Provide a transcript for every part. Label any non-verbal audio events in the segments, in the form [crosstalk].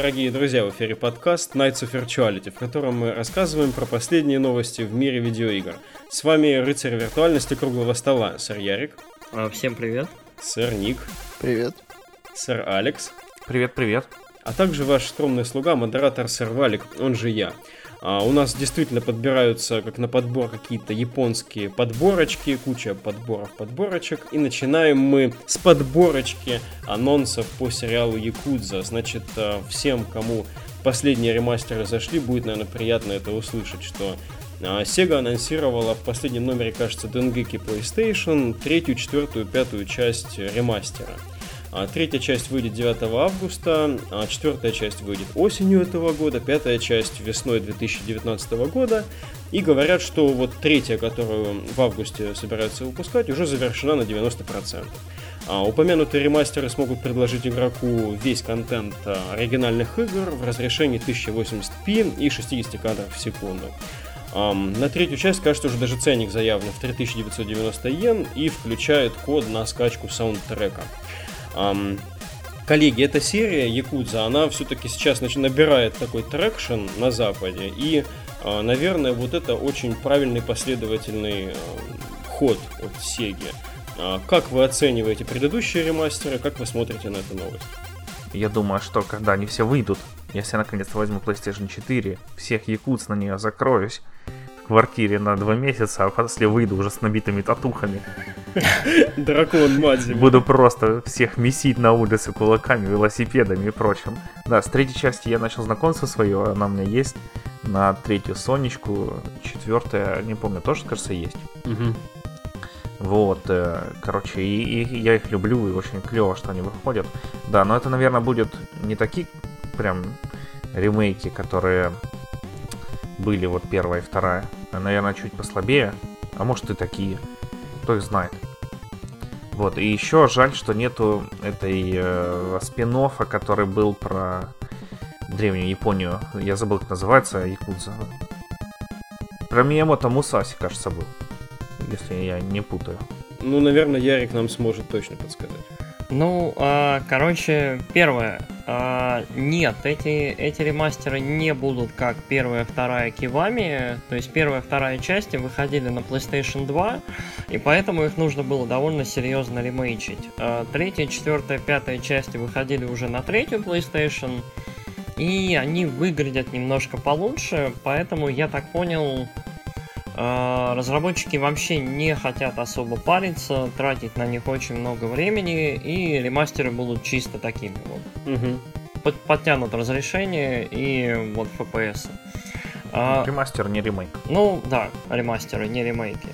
Дорогие друзья, в эфире подкаст Nights of Virtuality, в котором мы рассказываем про последние новости в мире видеоигр. С вами рыцарь виртуальности круглого стола, сэр Ярик. А, всем привет. Сэр Ник. Привет. Сэр Алекс. Привет-привет. А также ваш скромный слуга, модератор сэр Валик, он же я. А у нас действительно подбираются, как на подбор, какие-то японские подборочки, куча подборов, подборочек. И начинаем мы с подборочки анонсов по сериалу Якудза. Значит, а, всем, кому последние ремастеры зашли, будет, наверное, приятно это услышать, что а, Sega анонсировала в последнем номере, кажется, Dengeki PlayStation третью, четвертую, пятую часть ремастера. А третья часть выйдет 9 августа, а четвертая часть выйдет осенью этого года, пятая часть весной 2019 года. И говорят, что вот третья, которую в августе собираются выпускать, уже завершена на 90%. А упомянутые ремастеры смогут предложить игроку весь контент а, оригинальных игр в разрешении 1080p и 60 кадров в секунду. Um, на третью часть, кажется, уже даже ценник заявлен в 3990 йен и включает код на скачку саундтрека. Коллеги, эта серия Якудза, она все-таки сейчас набирает такой traction на Западе, и, uh, наверное, вот это очень правильный последовательный ход от Сеги. Uh, как вы оцениваете предыдущие ремастеры, как вы смотрите на эту новость? Я думаю, что когда они все выйдут, если я наконец-то возьму PlayStation 4, всех якутс на нее закроюсь, квартире на два месяца, а после выйду уже с набитыми татухами. [laughs] Дракон Мадзи. Буду просто всех месить на улице кулаками, велосипедами и прочим. Да, с третьей части я начал знакомство свое, она у меня есть. На третью Сонечку, четвертая, не помню, тоже, кажется, есть. Угу. Вот, э, короче, и, и я их люблю, и очень клево, что они выходят. Да, но это, наверное, будет не такие прям ремейки, которые были вот первая и вторая. Наверное, чуть послабее. А может и такие. Кто их знает. Вот, и еще жаль, что нету этой э, спин который был про древнюю Японию. Я забыл, как называется, Якудза. Про Миямото Мусаси, кажется, был. Если я не путаю. Ну, наверное, Ярик нам сможет точно подсказать. Ну, э, короче, первое. Э, нет, эти, эти ремастеры не будут как первая, вторая Кивами. То есть первая, вторая части выходили на PlayStation 2, и поэтому их нужно было довольно серьезно ремейчить. Э, третья, четвертая, пятая части выходили уже на третью PlayStation, и они выглядят немножко получше, поэтому я так понял, а, разработчики вообще не хотят особо париться, тратить на них очень много времени, и ремастеры будут чисто такими вот. Угу. Подтянут разрешение и вот FPS. А, ремастер, не ремейк. Ну да, ремастеры, не ремейки.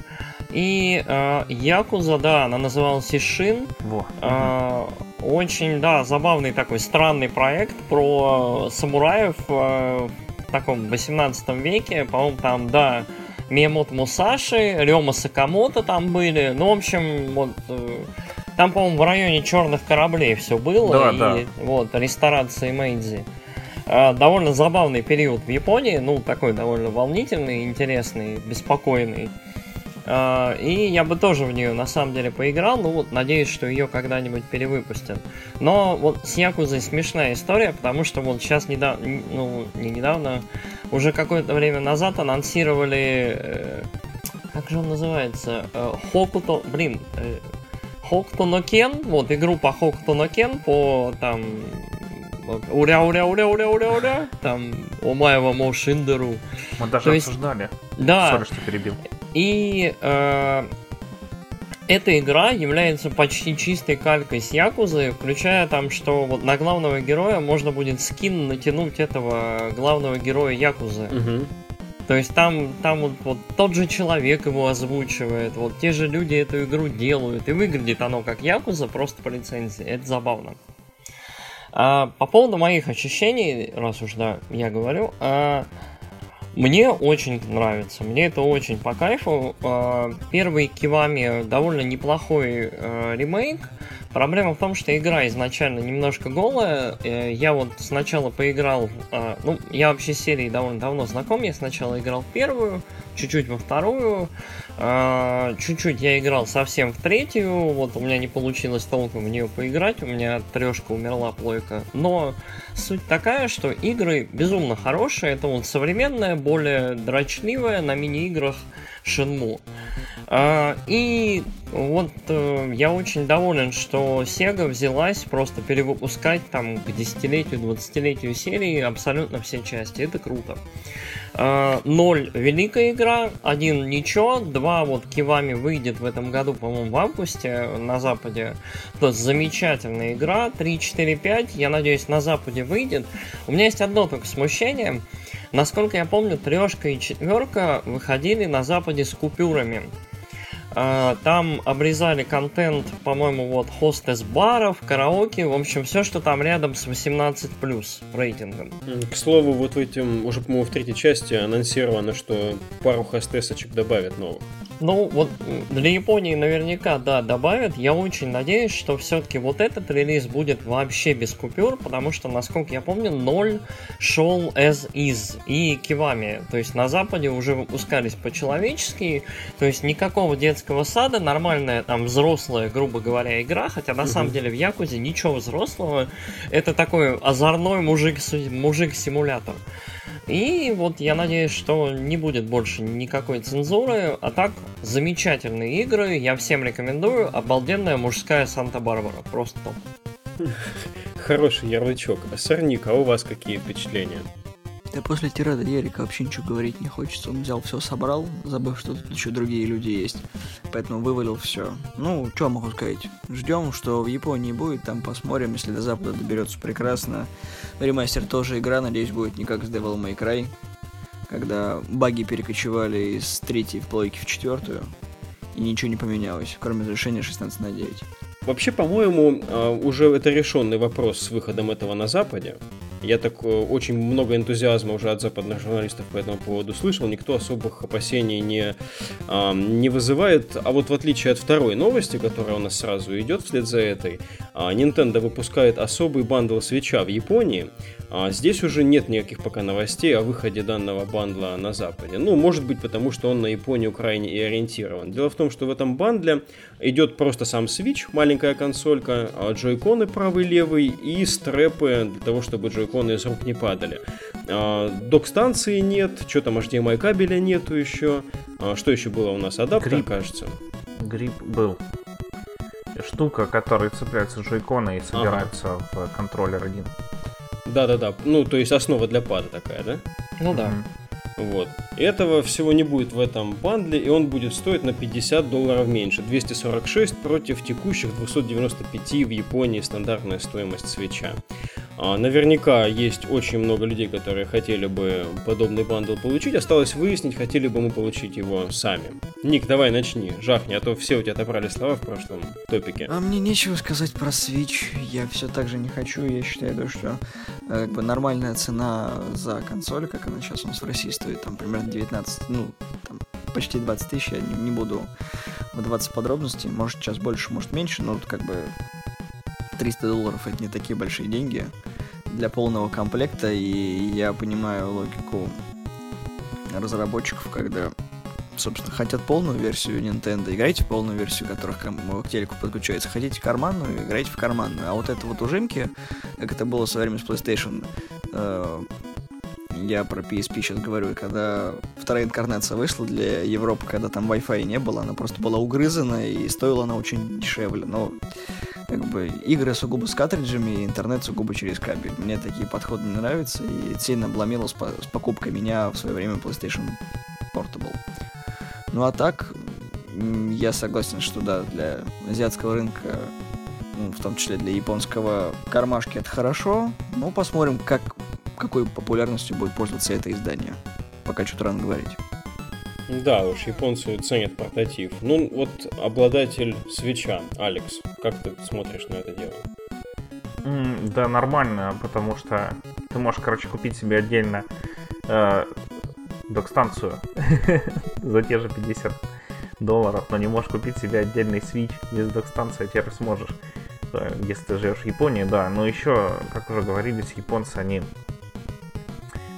И э, Якуза, да, она называлась Ишин. Во. Э, очень, да, забавный такой странный проект про самураев э, в таком 18 веке. По-моему, там, да, Миямото Мусаши, Рема Сакамото там были. Ну, в общем, вот э, там, по-моему, в районе черных кораблей все было. Да, и, да. Вот, ресторации Мэйдзи. А, довольно забавный период в Японии, ну, такой довольно волнительный, интересный, беспокойный. А, и я бы тоже в нее на самом деле поиграл, ну вот надеюсь, что ее когда-нибудь перевыпустят. Но вот с Якузой смешная история, потому что вот сейчас недавно, ну не недавно, уже какое-то время назад анонсировали, э, как же он называется, э, Хокуто, блин, э, Хокуто Нокен, вот игру по Хокуто Нокен по там уря уря уря уря уря уря там Омаева Мошиндеру. Мы даже То обсуждали. Есть, да. Sorry, что перебил. И э, эта игра является почти чистой калькой с Якузы, включая там, что вот на главного героя можно будет скин натянуть этого главного героя Якузы. Угу. То есть там, там вот, вот тот же человек его озвучивает, вот те же люди эту игру делают, и выглядит оно как Якуза, просто по лицензии. Это забавно. А, по поводу моих ощущений, раз уж да, я говорю, а, мне очень нравится, мне это очень по кайфу. А, первый Кивами довольно неплохой а, ремейк, Проблема в том, что игра изначально немножко голая. Э, я вот сначала поиграл... А, ну, я вообще с серией довольно давно знаком. Я сначала играл в первую, чуть-чуть во вторую. А, чуть-чуть я играл совсем в третью. Вот у меня не получилось толком в нее поиграть. У меня трешка умерла плойка. Но суть такая, что игры безумно хорошие. Это вот современная, более дрочливая на мини-играх Shenmue. А, и вот э, я очень доволен, что Sega взялась просто перевыпускать там к десятилетию, двадцатилетию серии абсолютно все части. Это круто. А, ноль великая игра, один ничего, два вот Кивами выйдет в этом году, по-моему, в августе на Западе. То есть замечательная игра, 3, 4, 5, я надеюсь, на Западе выйдет. У меня есть одно только смущение. Насколько я помню, трешка и четверка выходили на Западе с купюрами. А, там обрезали контент, по-моему, вот хостес баров, караоке, в общем, все, что там рядом с 18 плюс рейтингом. К слову, вот в этом, уже, по-моему, в третьей части анонсировано, что пару хостесочек добавят новых. Ну, вот для Японии наверняка, да, добавят. Я очень надеюсь, что все-таки вот этот релиз будет вообще без купюр, потому что, насколько я помню, 0 шел as is и кивами. То есть на Западе уже выпускались по-человечески, то есть никакого детского сада, нормальная там взрослая, грубо говоря, игра, хотя на самом деле в Якузе ничего взрослого. Это такой озорной мужик, мужик-симулятор. И вот я надеюсь, что не будет больше никакой цензуры, а так замечательные игры, я всем рекомендую, обалденная мужская Санта-Барбара, просто топ. [laughs] Хороший ярлычок. Сорник, а у вас какие впечатления? Да после тирада Ярика вообще ничего говорить не хочется. Он взял все, собрал, забыв, что тут еще другие люди есть. Поэтому вывалил все. Ну, что могу сказать? Ждем, что в Японии будет, там посмотрим, если до Запада доберется прекрасно. Ремастер тоже игра, надеюсь, будет не как с Devil May Cry, когда баги перекочевали из третьей в плойки в четвертую, и ничего не поменялось, кроме разрешения 16 на 9. Вообще, по-моему, а, уже это решенный вопрос с выходом этого на Западе. Я так э, очень много энтузиазма уже от западных журналистов по этому поводу слышал. Никто особых опасений не, э, не вызывает. А вот в отличие от второй новости, которая у нас сразу идет вслед за этой, э, Nintendo выпускает особый бандл свеча в Японии. А здесь уже нет никаких пока новостей о выходе данного бандла на Западе. Ну, может быть, потому что он на Японию крайне и ориентирован. Дело в том, что в этом бандле идет просто сам Switch, маленькая консолька, а джойконы правый-левый и стрэпы для того, чтобы джойконы из рук не падали. А, док-станции нет, что там HDMI кабеля нету еще. А, что еще было у нас? Адаптер, Грип. кажется. Грип был. Штука, которая цепляется джойконы и собирается ага. в контроллер один. Да-да-да, ну, то есть основа для пада такая, да? Ну да. Вот. Этого всего не будет в этом бандле, и он будет стоить на 50 долларов меньше. 246 против текущих 295 в Японии стандартная стоимость свеча. А, наверняка есть очень много людей, которые хотели бы подобный бандл получить. Осталось выяснить, хотели бы мы получить его сами. Ник, давай начни, жахни, а то все у тебя отобрали слова в прошлом топике. А мне нечего сказать про Switch. Я все так же не хочу. Я считаю, что как бы нормальная цена за консоль, как она сейчас у нас в России стоит, там примерно 19, ну, там почти 20 тысяч, я не, не буду вдаваться в подробности, может сейчас больше, может меньше, но вот как бы 300 долларов это не такие большие деньги для полного комплекта, и я понимаю логику разработчиков, когда, собственно, хотят полную версию Nintendo, играйте в полную версию, которых к телеку подключается. Хотите карманную, играйте в карманную. А вот это вот ужимки, как это было со временем с PlayStation, э, я про PSP сейчас говорю, когда вторая инкарнация вышла для Европы, когда там Wi-Fi не было, она просто была угрызана и стоила она очень дешевле. Но как бы игры сугубо с картриджами, интернет сугубо через кабель. Мне такие подходы не нравятся и сильно обломило с, по с покупкой меня в свое время PlayStation. Ну а так, я согласен, что да, для азиатского рынка, ну, в том числе для японского кармашки это хорошо. Ну, посмотрим, как, какой популярностью будет пользоваться это издание. Пока что-то рано говорить. Да уж, японцы ценят портатив. Ну, вот обладатель свеча, Алекс, как ты смотришь на это дело? Mm, да, нормально, потому что ты можешь, короче, купить себе отдельно э, док-станцию [laughs] за те же 50 долларов, но не можешь купить себе отдельный свич без док-станции, теперь сможешь. если ты живешь в Японии, да. Но еще, как уже говорились, японцы, они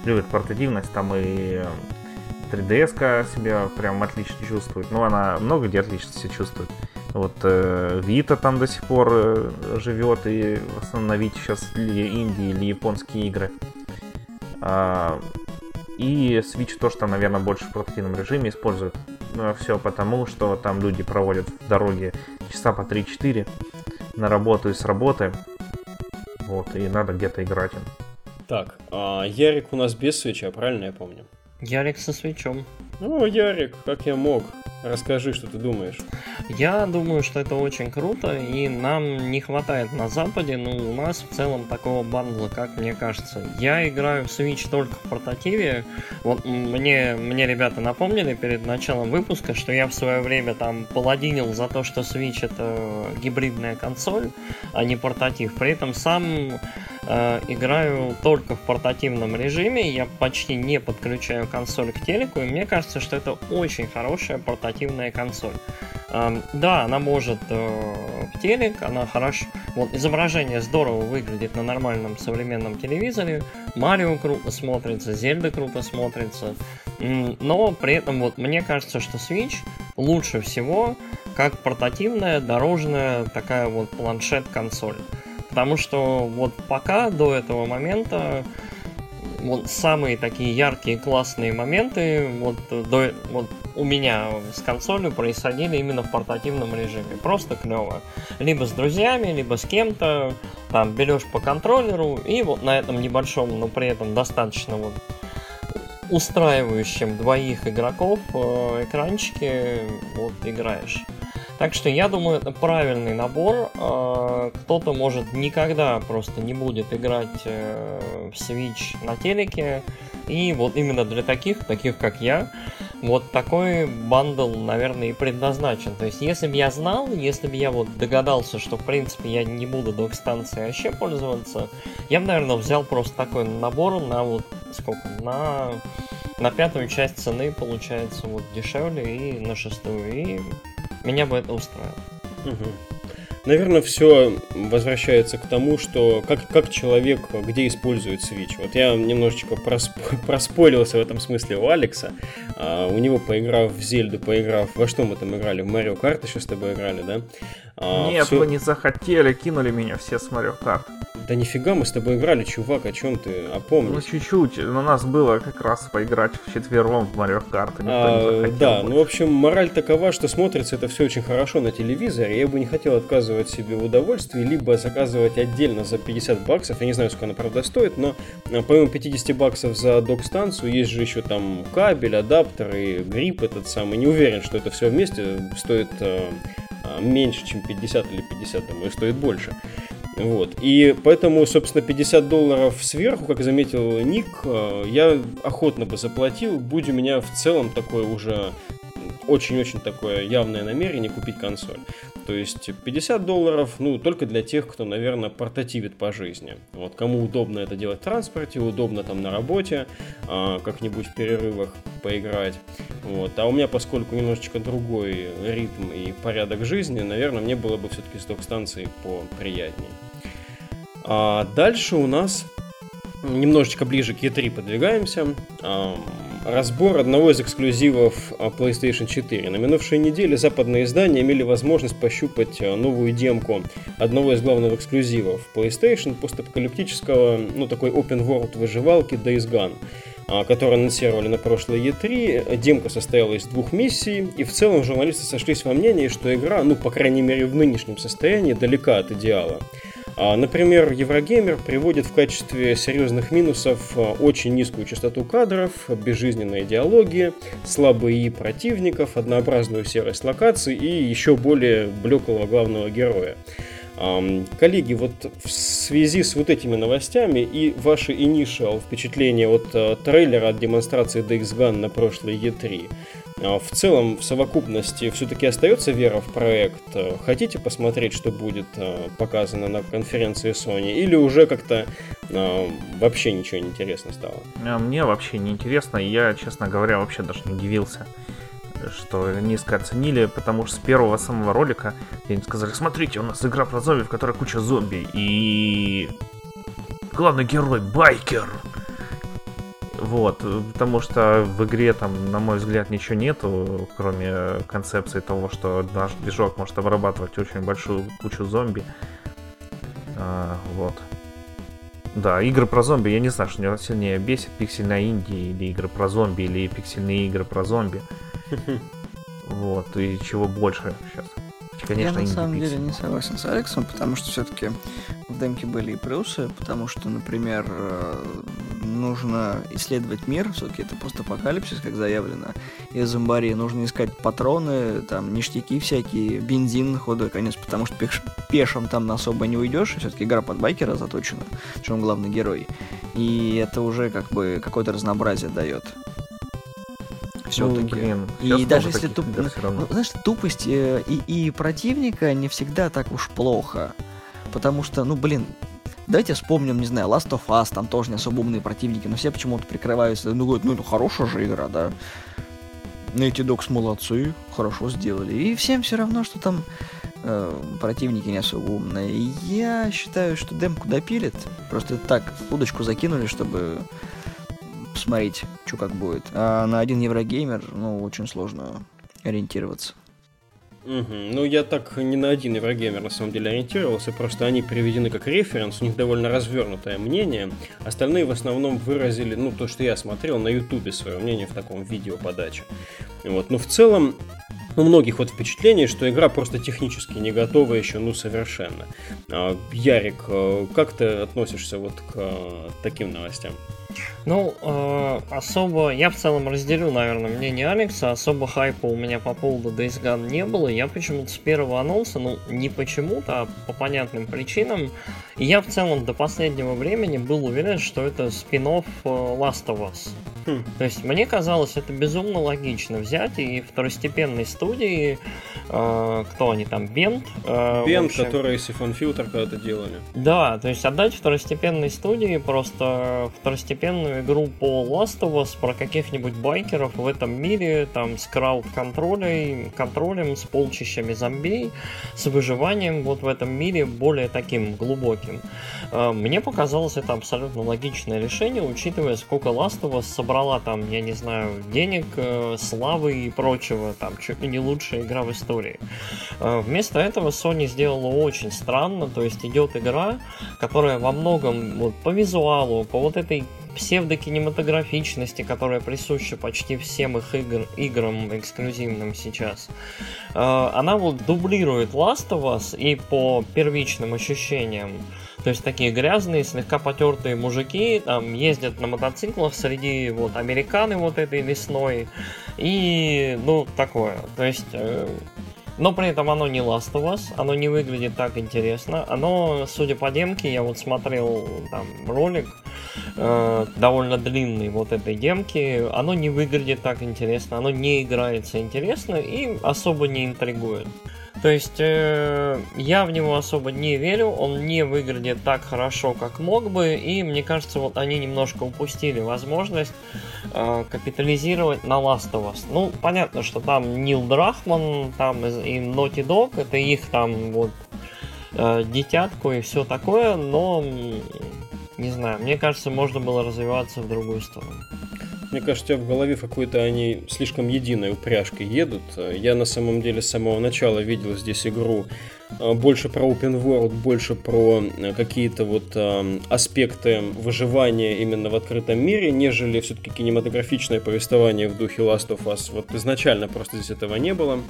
любят портативность, там и 3DS себя прям отлично чувствует. Ну, она много где отлично себя чувствует. Вот э, Vita там до сих пор э, живет, и в основном на Vita сейчас или Индии, или японские игры. А, и Switch тоже там, наверное, больше в портативном режиме используют. Но все потому, что там люди проводят в дороге часа по 3-4 на работу и с работы. Вот, и надо где-то играть им. Так, а Ярик у нас без свеча, правильно я помню? Ярик со свечом. Ну, Ярик, как я мог. Расскажи, что ты думаешь. Я думаю, что это очень круто, и нам не хватает на Западе, но у нас в целом такого бандла, как мне кажется. Я играю в Switch только в портативе. Вот мне, мне ребята напомнили перед началом выпуска, что я в свое время там паладинил за то, что Switch это гибридная консоль, а не портатив. При этом сам играю только в портативном режиме, я почти не подключаю консоль к телеку, и мне кажется, что это очень хорошая портативная консоль. Да, она может э, в телек, она хорошо... Вот изображение здорово выглядит на нормальном современном телевизоре, Марио круто смотрится, Зельда круто смотрится, но при этом вот мне кажется, что Switch лучше всего как портативная, дорожная такая вот планшет-консоль. Потому что вот пока до этого момента вот самые такие яркие классные моменты вот, до, вот у меня с консолью происходили именно в портативном режиме. Просто клево. Либо с друзьями, либо с кем-то. Там берешь по контроллеру и вот на этом небольшом, но при этом достаточно вот устраивающем двоих игроков э, экранчике вот играешь. Так что я думаю, это правильный набор. А, кто-то, может, никогда просто не будет играть э, в Switch на телеке. И вот именно для таких, таких как я, вот такой бандл, наверное, и предназначен. То есть, если бы я знал, если бы я вот догадался, что, в принципе, я не буду док-станцией вообще пользоваться, я бы, наверное, взял просто такой набор на вот сколько? На, на пятую часть цены, получается, вот дешевле и на шестую. И меня бы это устроило. Угу. Наверное, все возвращается к тому, что как, как человек где использует Switch. Вот я немножечко просп... [laughs] проспорился в этом смысле у Алекса. А, у него, поиграв в Зельду, поиграв... Во что мы там играли? В Марио Карт еще с тобой играли, да? А, Нет, все... вы не захотели, кинули меня все с Марио Карт. Да нифига, мы с тобой играли, чувак, о чем ты? Опомнись. Ну, чуть-чуть. У нас было как раз поиграть в четвером в Марио Карт. А, да, больше. ну, в общем, мораль такова, что смотрится это все очень хорошо на телевизоре. Я бы не хотел отказывать себе в удовольствии, либо заказывать отдельно за 50 баксов. Я не знаю, сколько она, правда, стоит, но а, помимо 50 баксов за док-станцию, есть же еще там кабель, адаптер и грипп этот самый. Не уверен, что это все вместе стоит а, а, меньше, чем 50 или 50, думаю, стоит больше. Вот. И поэтому, собственно, 50 долларов сверху, как заметил Ник, я охотно бы заплатил, будь у меня в целом такое уже очень-очень такое явное намерение купить консоль. То есть 50 долларов, ну, только для тех, кто, наверное, портативит по жизни. Вот кому удобно это делать в транспорте, удобно там на работе, а, как-нибудь в перерывах поиграть. Вот. А у меня, поскольку немножечко другой ритм и порядок жизни, наверное, мне было бы все-таки с док-станции поприятней. А дальше у нас немножечко ближе к E3 подвигаемся. Разбор одного из эксклюзивов а, PlayStation 4. На минувшей неделе западные издания имели возможность пощупать а, новую демку одного из главных эксклюзивов PlayStation, постапокалиптического, ну такой open world выживалки Days Gone а, который анонсировали на прошлой E3. Демка состояла из двух миссий, и в целом журналисты сошлись во мнении, что игра, ну, по крайней мере, в нынешнем состоянии, далека от идеала. А, например, Еврогеймер приводит в качестве серьезных минусов а, очень низкую частоту кадров, безжизненные диалоги, слабые и противников, однообразную серость локаций и еще более блеклого главного героя. Коллеги, вот в связи с вот этими новостями и ваши initial впечатления от а, трейлера от демонстрации DX Gun на прошлой E3, а, в целом, в совокупности, все-таки остается вера в проект? Хотите посмотреть, что будет а, показано на конференции Sony? Или уже как-то а, вообще ничего не интересно стало? Мне вообще не интересно. Я, честно говоря, вообще даже не удивился что низко оценили, потому что с первого самого ролика они сказали, смотрите, у нас игра про зомби, в которой куча зомби, и главный герой байкер. Вот, потому что в игре там, на мой взгляд, ничего нету, кроме концепции того, что наш движок может обрабатывать очень большую кучу зомби. А, вот. Да, игры про зомби, я не знаю, что меня сильнее бесит, пиксельная Индия или игры про зомби, или пиксельные игры про зомби. [laughs] Вот, и чего больше сейчас. Конечно, я на самом деле не согласен с Алексом, потому что все-таки в демке были и плюсы, потому что, например, э, нужно исследовать мир, все-таки это постапокалипсис, как заявлено, и зомбари нужно искать патроны, там, ништяки всякие, бензин ходу, конец, потому что пеш пешим там особо не уйдешь, все-таки игра под байкера заточена, он главный герой, и это уже как бы какое-то разнообразие дает все-таки. Ну, и даже если туп... ну, знаешь, тупость э, и, и противника не всегда так уж плохо. Потому что, ну, блин, Давайте вспомним, не знаю, Last of Us, там тоже не особо умные противники, но все почему-то прикрываются, ну, говорят, ну, это хорошая же игра, да. Эти Dogs молодцы, хорошо сделали. И всем все равно, что там э, противники не особо умные. Я считаю, что демку допилит. Просто так удочку закинули, чтобы посмотреть, что как будет. А на один Еврогеймер, ну, очень сложно ориентироваться. Угу. Ну, я так не на один Еврогеймер на самом деле ориентировался, просто они приведены как референс, у них довольно развернутое мнение. Остальные в основном выразили, ну, то, что я смотрел на Ютубе свое мнение в таком видео подаче. Вот. Но в целом, у многих вот впечатление, что игра просто технически не готова еще, ну, совершенно. А, Ярик, э, как ты относишься вот к э, таким новостям? Ну, э, особо, я в целом разделю, наверное, мнение Алекса, особо хайпа у меня по поводу Days Gone не было, я почему-то с первого анонса, ну, не почему-то, а по понятным причинам, я в целом до последнего времени был уверен, что это спин э, Last of Us. Хм. То есть мне казалось это безумно логично взять и второстепенной студии, э, кто они там, Бент? Э, Бент, который Сифон Фильтр когда-то делали. Да, то есть отдать второстепенной студии просто второстепенную игру по Last of Us про каких-нибудь байкеров в этом мире, там, с крауд-контролем, контролем, с полчищами зомбей, с выживанием вот в этом мире более таким глубоким. А, мне показалось это абсолютно логичное решение, учитывая, сколько Last of Us собрала там, я не знаю, денег, э, славы и прочего, там, чуть ли не лучшая игра в истории. А, вместо этого Sony сделала очень странно, то есть идет игра, которая во многом вот, по визуалу, по вот этой псевдокинематографичности, которая присуща почти всем их игр, играм эксклюзивным сейчас. Э, она вот дублирует Last of Us и по первичным ощущениям. То есть такие грязные, слегка потертые мужики там ездят на мотоциклах среди вот американы вот этой весной. И ну такое. То есть э, но при этом оно не Last of Us, оно не выглядит так интересно. Оно, судя по демке, я вот смотрел там ролик, э, довольно длинный вот этой демки, оно не выглядит так интересно, оно не играется интересно и особо не интригует. То есть э, я в него особо не верю, он не выглядит так хорошо, как мог бы, и мне кажется, вот они немножко упустили возможность э, капитализировать на Last of Us. Ну, понятно, что там Нил Драхман, там и Naughty Dog, это их там вот э, детятку и все такое, но не знаю, мне кажется, можно было развиваться в другую сторону. Мне кажется, у тебя в голове какой-то они слишком единой упряжкой едут. Я на самом деле с самого начала видел здесь игру э, больше про open world, больше про э, какие-то вот э, аспекты выживания именно в открытом мире, нежели все-таки кинематографичное повествование в духе Last of Us. Вот изначально просто здесь этого не было.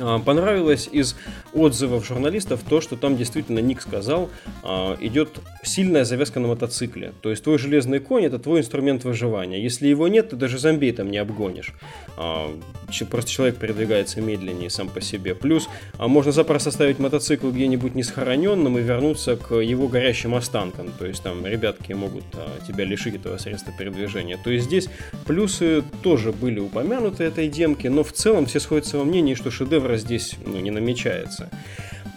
А, понравилось из отзывов журналистов то, что там действительно Ник сказал, а, идет сильная завязка на мотоцикле. То есть твой железный конь это твой инструмент выживания. Если его нет, ты даже зомби там не обгонишь. А, просто человек передвигается медленнее сам по себе. Плюс можно запросто ставить мотоцикл где-нибудь несхороненным и вернуться к его горящим останкам. То есть там ребятки могут тебя лишить этого средства передвижения. То есть здесь плюсы тоже были упомянуты этой демки, но в целом все сходятся во мнении, что шедевр шедевра здесь ну, не намечается.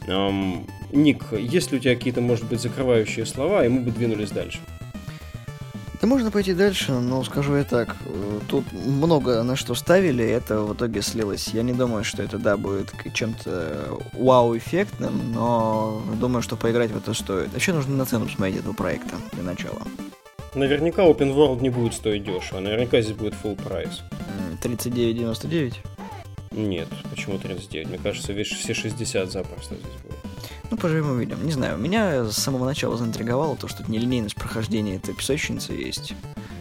Эм, Ник, есть ли у тебя какие-то, может быть, закрывающие слова, и мы бы двинулись дальше? Да можно пойти дальше, но скажу я так, э, тут много на что ставили, это в итоге слилось. Я не думаю, что это, да, будет чем-то вау-эффектным, но думаю, что поиграть в это стоит. Еще нужно на цену посмотреть этого проекта для начала. Наверняка Open World не будет стоить дешево, наверняка здесь будет full прайс. 39,99? Нет, почему 39? Мне кажется, весь все 60 запросто здесь будет. Ну, поживем увидим. Не знаю, меня с самого начала заинтриговало то, что нелинейность прохождения этой песочницы есть.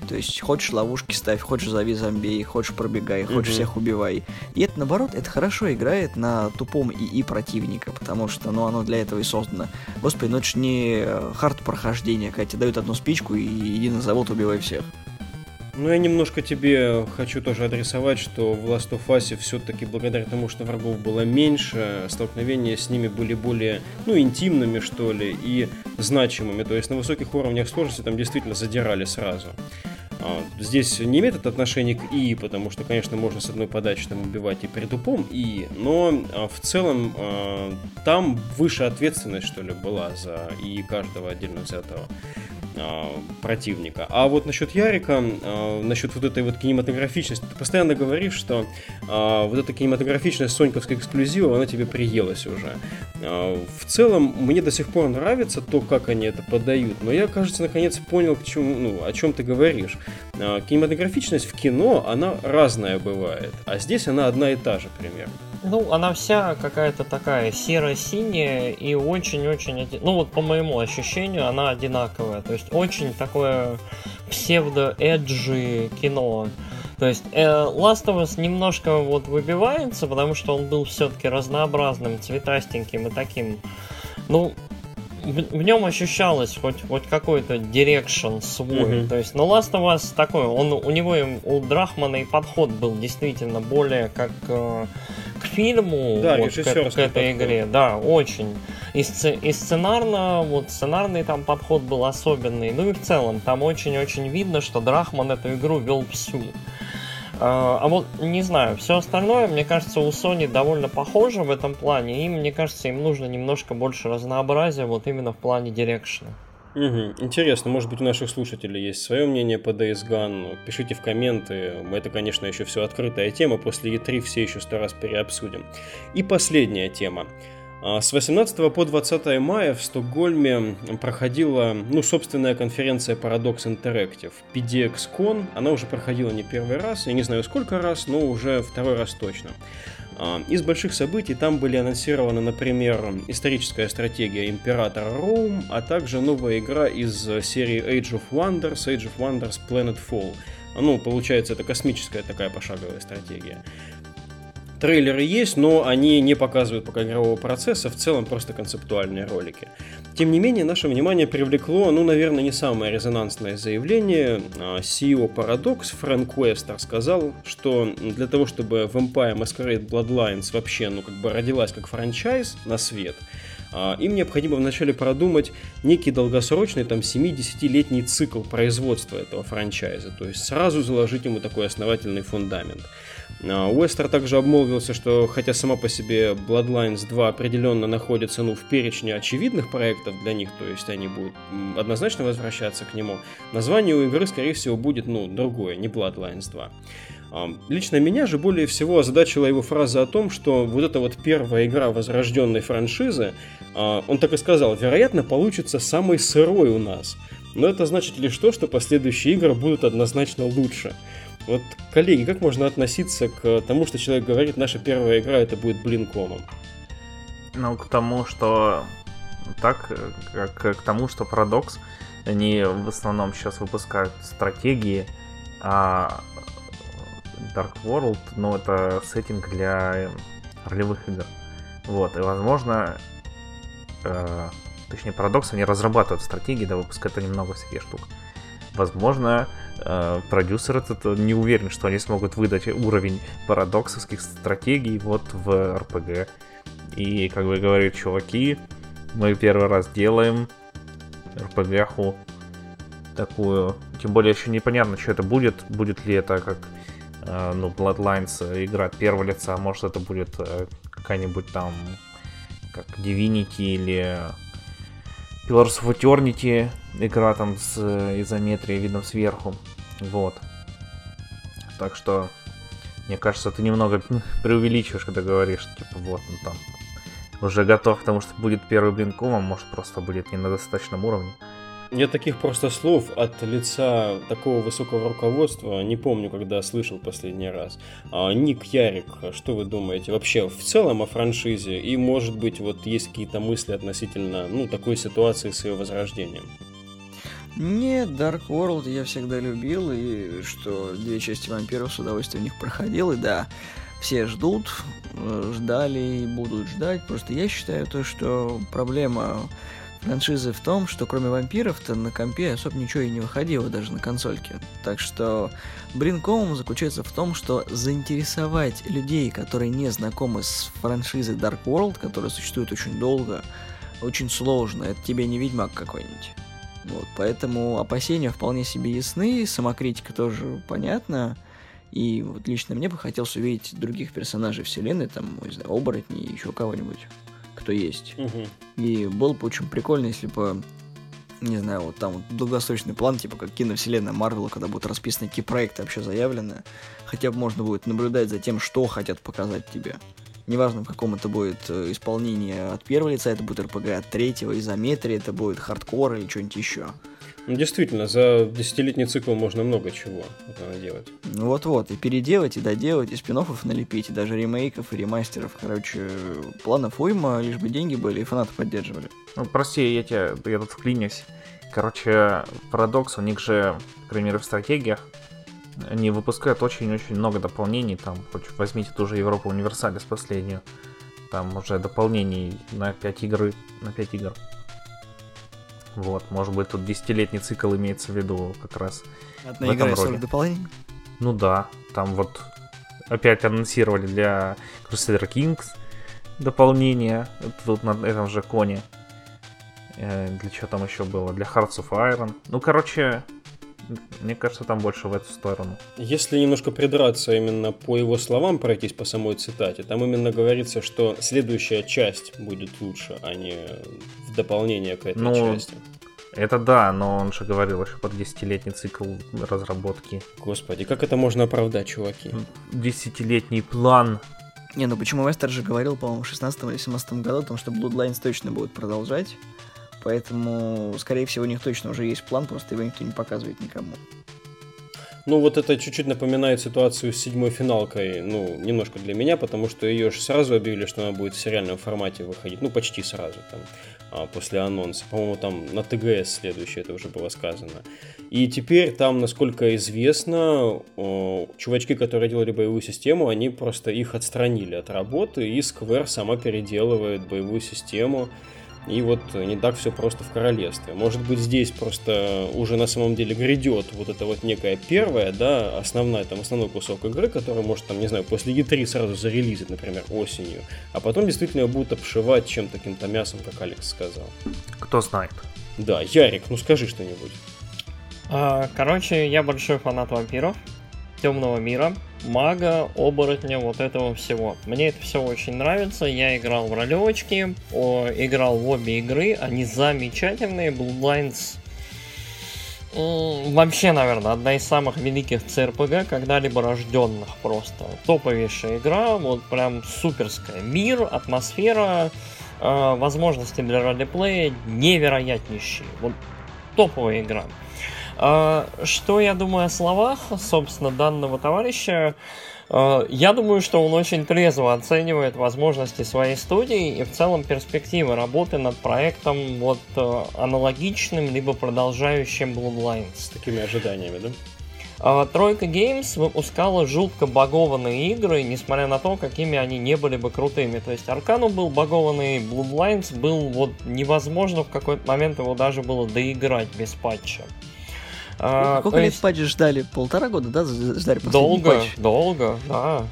То есть, хочешь ловушки ставь, хочешь зови зомби, хочешь пробегай, хочешь всех убивай. И это, наоборот, это хорошо играет на тупом ИИ противника, потому что, ну, оно для этого и создано. Господи, ну это ж не хард прохождения, когда тебе дают одну спичку и иди на завод, убивай всех. Ну, я немножко тебе хочу тоже адресовать, что в Last of Us все-таки благодаря тому, что врагов было меньше, столкновения с ними были более, ну, интимными, что ли, и значимыми. То есть на высоких уровнях сложности там действительно задирали сразу. А, здесь не имеет это отношения к И, потому что, конечно, можно с одной подачи там убивать и при тупом И, но а, в целом а, там выше ответственность, что ли, была за И каждого отдельно взятого. А, противника. А вот насчет Ярика, а, насчет вот этой вот кинематографичности, ты постоянно говоришь, что а, вот эта кинематографичность соньковской эксклюзива, она тебе приелась уже. В целом, мне до сих пор нравится то, как они это подают, но я, кажется, наконец понял, к чему, ну, о чем ты говоришь. Кинематографичность в кино, она разная бывает, а здесь она одна и та же примерно. Ну, она вся какая-то такая серо-синяя и очень-очень... Ну, вот по моему ощущению, она одинаковая. То есть очень такое псевдо- edgy кино. То есть э, Last of Us немножко вот выбивается, потому что он был все-таки разнообразным, цветастеньким и таким, ну, в, в нем ощущалось хоть, хоть какой-то direction свой. Mm-hmm. То есть, ну, Last of Us такой, он, у него, у Драхмана и подход был действительно более как э, к фильму, да, вот, к, к этой игре. Да, очень. И, сц, и сценарно, вот сценарный там подход был особенный. Ну и в целом, там очень-очень видно, что Драхман эту игру вел всю. А, а вот не знаю, все остальное, мне кажется, у Sony довольно похоже в этом плане, и мне кажется, им нужно немножко больше разнообразия вот именно в плане дирекшена. Угу. Интересно, может быть, у наших слушателей есть свое мнение по Days Gone. Пишите в комменты. Это, конечно, еще все открытая тема. После E3 все еще сто раз переобсудим. И последняя тема. А, с 18 по 20 мая в Стокгольме проходила, ну, собственная конференция Paradox Interactive, PDX-Con. Она уже проходила не первый раз, я не знаю сколько раз, но уже второй раз точно. А, из больших событий там были анонсированы, например, историческая стратегия Императора Роум, а также новая игра из серии Age of Wonders, Age of Wonders Planetfall. Ну, получается, это космическая такая пошаговая стратегия. Трейлеры есть, но они не показывают пока игрового процесса, в целом просто концептуальные ролики. Тем не менее, наше внимание привлекло, ну, наверное, не самое резонансное заявление. CEO Paradox Фрэнк Уэстер сказал, что для того, чтобы Vampire Masquerade Bloodlines вообще, ну, как бы родилась как франчайз на свет, а, им необходимо вначале продумать некий долгосрочный, там, 7-10-летний цикл производства этого франчайза, то есть сразу заложить ему такой основательный фундамент. А, Уэстер также обмолвился, что хотя сама по себе Bloodlines 2 определенно находится ну, в перечне очевидных проектов для них, то есть они будут однозначно возвращаться к нему, название у игры, скорее всего, будет ну, другое, не Bloodlines 2. Лично меня же более всего озадачила его фраза о том, что вот эта вот первая игра возрожденной франшизы, а, он так и сказал, вероятно, получится самой сырой у нас. Но это значит лишь то, что последующие игры будут однозначно лучше. Вот, коллеги, как можно относиться к тому, что человек говорит, наша первая игра это будет блин комом? Ну, к тому, что так, как к тому, что Paradox, они в основном сейчас выпускают стратегии, а Dark World, ну, это сеттинг для ролевых игр. Вот, и возможно, э, точнее, Paradox, они разрабатывают стратегии, да, выпускают они много всяких штук. Возможно, э, продюсер этот не уверен, что они смогут выдать уровень парадоксовских стратегий вот в RPG. И, как бы говорит, чуваки, мы первый раз делаем RPG-ху такую. Тем более еще непонятно, что это будет. Будет ли это как э, ну, Bloodlines игра от первого лица, а может это будет э, какая-нибудь там как Divinity или Pillars of Eternity, игра там с э, изометрией, видом сверху. Вот. Так что, мне кажется, ты немного [laughs] преувеличиваешь, когда говоришь, типа, вот, ну там, уже готов, потому что будет первый блинком, а может просто будет не на достаточном уровне. Я таких просто слов от лица такого высокого руководства не помню, когда слышал последний раз. А, Ник Ярик, что вы думаете вообще в целом о франшизе? И, может быть, вот есть какие-то мысли относительно, ну, такой ситуации с ее возрождением? Нет, Dark World я всегда любил, и что две части вампиров с удовольствием у них проходил, и да, все ждут, э, ждали и будут ждать. Просто я считаю то, что проблема франшизы в том, что кроме вампиров-то на компе особо ничего и не выходило даже на консольке. Так что Бринком заключается в том, что заинтересовать людей, которые не знакомы с франшизой Dark World, которая существует очень долго, очень сложно. Это тебе не Ведьмак какой-нибудь. Вот, поэтому опасения вполне себе ясны, самокритика тоже понятна. И вот лично мне бы хотелось увидеть других персонажей вселенной, там, не знаю, оборотней, еще кого-нибудь кто есть. Угу. И было бы очень прикольно, если бы не знаю, вот там вот долгосрочный план, типа как киновселенная Марвела, когда будут расписаны какие проекты вообще заявлены, хотя бы можно будет наблюдать за тем, что хотят показать тебе. Неважно, в каком это будет э, исполнении от первого лица, это будет РПГ от третьего, изометрии, это будет хардкор или что-нибудь еще. Ну, действительно, за десятилетний цикл можно много чего делать. Ну вот-вот, и переделать, и доделать, и спин налепить, и даже ремейков, и ремастеров. Короче, планов уйма, лишь бы деньги были, и фанаты поддерживали. Ну, прости, я, тебя, я тут вклинюсь. Короче, парадокс, у них же, к примеру, в стратегиях, они выпускают очень-очень много дополнений, там, хоть возьмите ту же Европу Универсалис последнюю, там уже дополнений на 5 игры, на 5 игр. Вот, может быть, тут десятилетний цикл имеется в виду как раз. Одна игра и 40 дополнений? Ну да, там вот опять анонсировали для Crusader Kings дополнение, тут на этом же коне. Э, для чего там еще было? Для Hearts of Iron. Ну, короче, мне кажется, там больше в эту сторону. Если немножко придраться именно по его словам, пройтись по самой цитате, там именно говорится, что следующая часть будет лучше, а не в дополнение к этой ну, части. Это да, но он же говорил еще про десятилетний цикл разработки. Господи, как это можно оправдать, чуваки? Десятилетний план. Не, ну почему Вестер же говорил, по-моему, в 16 или 17 году о том, что Bloodlines точно будет продолжать. Поэтому, скорее всего, у них точно уже есть план, просто его никто не показывает никому. Ну, вот это чуть-чуть напоминает ситуацию с седьмой финалкой, ну, немножко для меня, потому что ее же сразу объявили, что она будет в сериальном формате выходить, ну, почти сразу, там, а, после анонса. По-моему, там на ТГС следующее это уже было сказано. И теперь там, насколько известно, чувачки, которые делали боевую систему, они просто их отстранили от работы, и Square сама переделывает боевую систему, и вот не так все просто в королевстве. Может быть, здесь просто уже на самом деле грядет вот это вот некая первая, да, основная, там, основной кусок игры, который может, там, не знаю, после E3 сразу зарелизить, например, осенью, а потом действительно будут обшивать чем-то таким-то мясом, как Алекс сказал. Кто знает. Да, Ярик, ну скажи что-нибудь. А, короче, я большой фанат вампиров, темного мира, мага, оборотня, вот этого всего. Мне это все очень нравится. Я играл в ролевочки, о, играл в обе игры. Они замечательные. Bloodlines вообще, наверное, одна из самых великих CRPG, когда-либо рожденных просто. Топовейшая игра, вот прям суперская. Мир, атмосфера, э, возможности для ролеплея невероятнейшие. Вот топовая игра. А, что я думаю о словах, собственно, данного товарища? А, я думаю, что он очень трезво оценивает возможности своей студии и в целом перспективы работы над проектом вот э, аналогичным, либо продолжающим Bloodlines. С такими ожиданиями, да? А, Тройка Games выпускала жутко багованные игры, несмотря на то, какими они не были бы крутыми. То есть Аркану был багованный, Bloodlines был вот невозможно в какой-то момент его даже было доиграть без патча. А, Сколько лет есть... патч ждали? Полтора года, да, ждали Долго, патч? долго, да.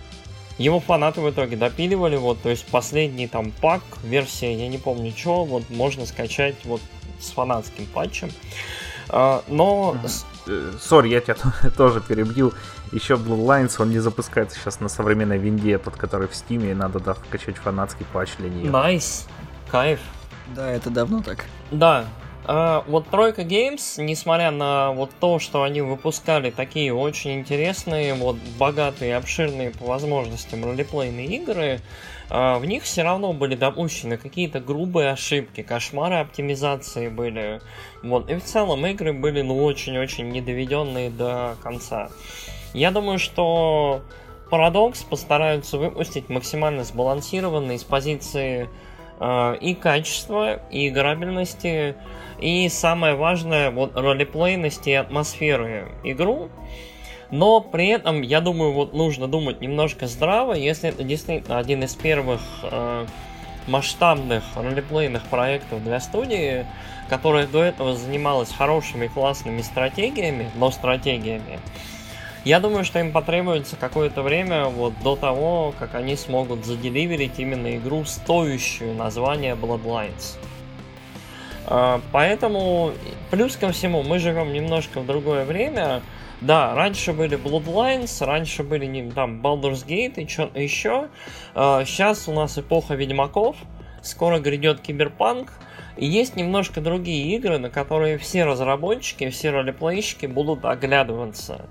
Его фанаты в итоге допиливали, вот, то есть последний там пак, версия, я не помню что, вот можно скачать вот с фанатским патчем. А, но... Э, sorry, я тебя [laughs] тоже перебью. Еще Bloodlines, он не запускается сейчас на современной винде, тот, который в Steam, и надо да, вкачать фанатский патч для нее. Nice, nice. кайф. Да, это давно так. Да, вот Тройка Games, несмотря на вот то, что они выпускали такие очень интересные, вот богатые, обширные по возможностям ролеплейные игры, а, в них все равно были допущены какие-то грубые ошибки, кошмары оптимизации были. Вот. И в целом игры были ну очень-очень недоведенные до конца. Я думаю, что Paradox постараются выпустить максимально сбалансированные с позиции и качества, и играбельности, и самое важное, вот ролеплейности и атмосферы игру. Но при этом, я думаю, вот нужно думать немножко здраво, если это действительно один из первых э, масштабных ролеплейных проектов для студии, которая до этого занималась хорошими классными стратегиями, но стратегиями, я думаю, что им потребуется какое-то время вот до того, как они смогут заделиверить именно игру, стоящую название Bloodlines. А, поэтому, плюс ко всему, мы живем немножко в другое время. Да, раньше были Bloodlines, раньше были там Baldur's Gate и что-то еще. Сейчас а, у нас эпоха Ведьмаков, скоро грядет Киберпанк, и есть немножко другие игры, на которые все разработчики, все ролеплейщики будут оглядываться.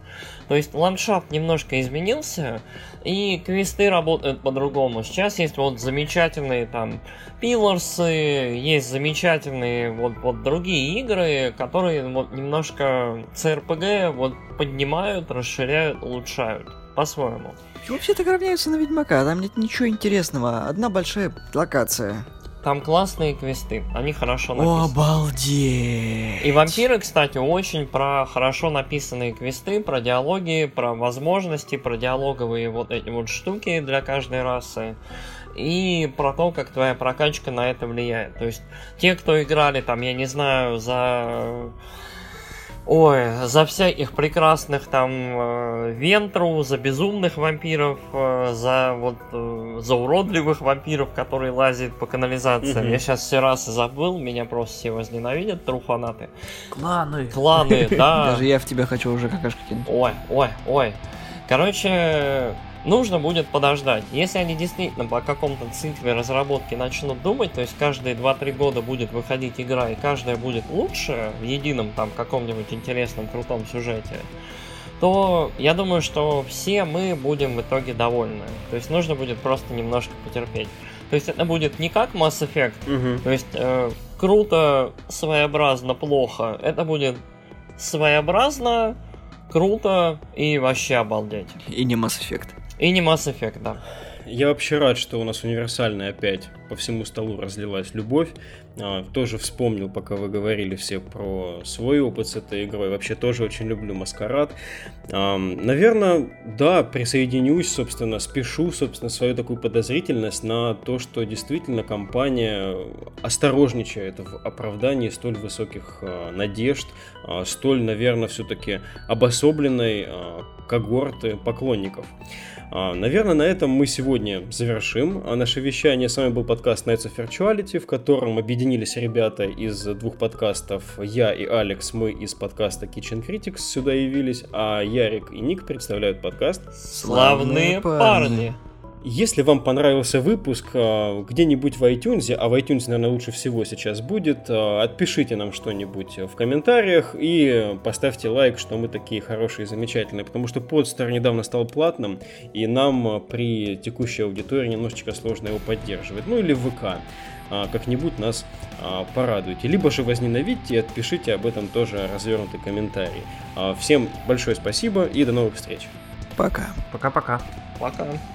То есть ландшафт немножко изменился, и квесты работают по-другому. Сейчас есть вот замечательные там пилорсы, есть замечательные вот, вот другие игры, которые вот немножко CRPG вот поднимают, расширяют, улучшают по-своему. Вообще так равняются на Ведьмака, там нет ничего интересного, одна большая локация. Там классные квесты, они хорошо написаны. О, обалдеть! И вампиры, кстати, очень про хорошо написанные квесты, про диалоги, про возможности, про диалоговые вот эти вот штуки для каждой расы. И про то, как твоя прокачка на это влияет. То есть, те, кто играли там, я не знаю, за Ой, за всяких прекрасных там э, Вентру, за безумных вампиров, э, за вот э, за уродливых вампиров, которые лазят по канализациям. Mm-hmm. Я сейчас все раз забыл, меня просто все возненавидят, труханаты. Кланы. Кланы, [laughs] да. Даже я в тебя хочу уже какашки кинуть. Ой, ой, ой. Короче, нужно будет подождать. Если они действительно по какому-то цикле разработки начнут думать, то есть каждые 2-3 года будет выходить игра, и каждая будет лучше в едином там каком-нибудь интересном, крутом сюжете, то я думаю, что все мы будем в итоге довольны. То есть нужно будет просто немножко потерпеть. То есть это будет не как Mass Effect, угу. то есть э, круто, своеобразно, плохо. Это будет своеобразно, круто и вообще обалдеть. И не Mass Effect. И не Mass Effect, да. Я вообще рад, что у нас универсальная опять по всему столу разлилась любовь. А, тоже вспомнил, пока вы говорили все про свой опыт с этой игрой. Вообще тоже очень люблю Маскарад. Наверное, да, присоединюсь, собственно, спешу, собственно, свою такую подозрительность на то, что действительно компания осторожничает в оправдании столь высоких а, надежд, а, столь, наверное, все-таки обособленной когорты поклонников. Наверное, на этом мы сегодня завершим. Наше вещание с вами был подкаст Nights of Virtuality, в котором объединились ребята из двух подкастов. Я и Алекс, мы из подкаста Kitchen Critics сюда явились, а Ярик и Ник представляют подкаст «Славные парни». Если вам понравился выпуск а, где-нибудь в iTunes, а в iTunes, наверное, лучше всего сейчас будет, а, отпишите нам что-нибудь в комментариях и поставьте лайк, что мы такие хорошие и замечательные, потому что подстер недавно стал платным, и нам а, при текущей аудитории немножечко сложно его поддерживать. Ну или в ВК как-нибудь нас порадуйте. Либо же возненавидьте и отпишите об этом тоже развернутый комментарий. Всем большое спасибо и до новых встреч. Пока. Пока-пока. Пока. -пока. Пока.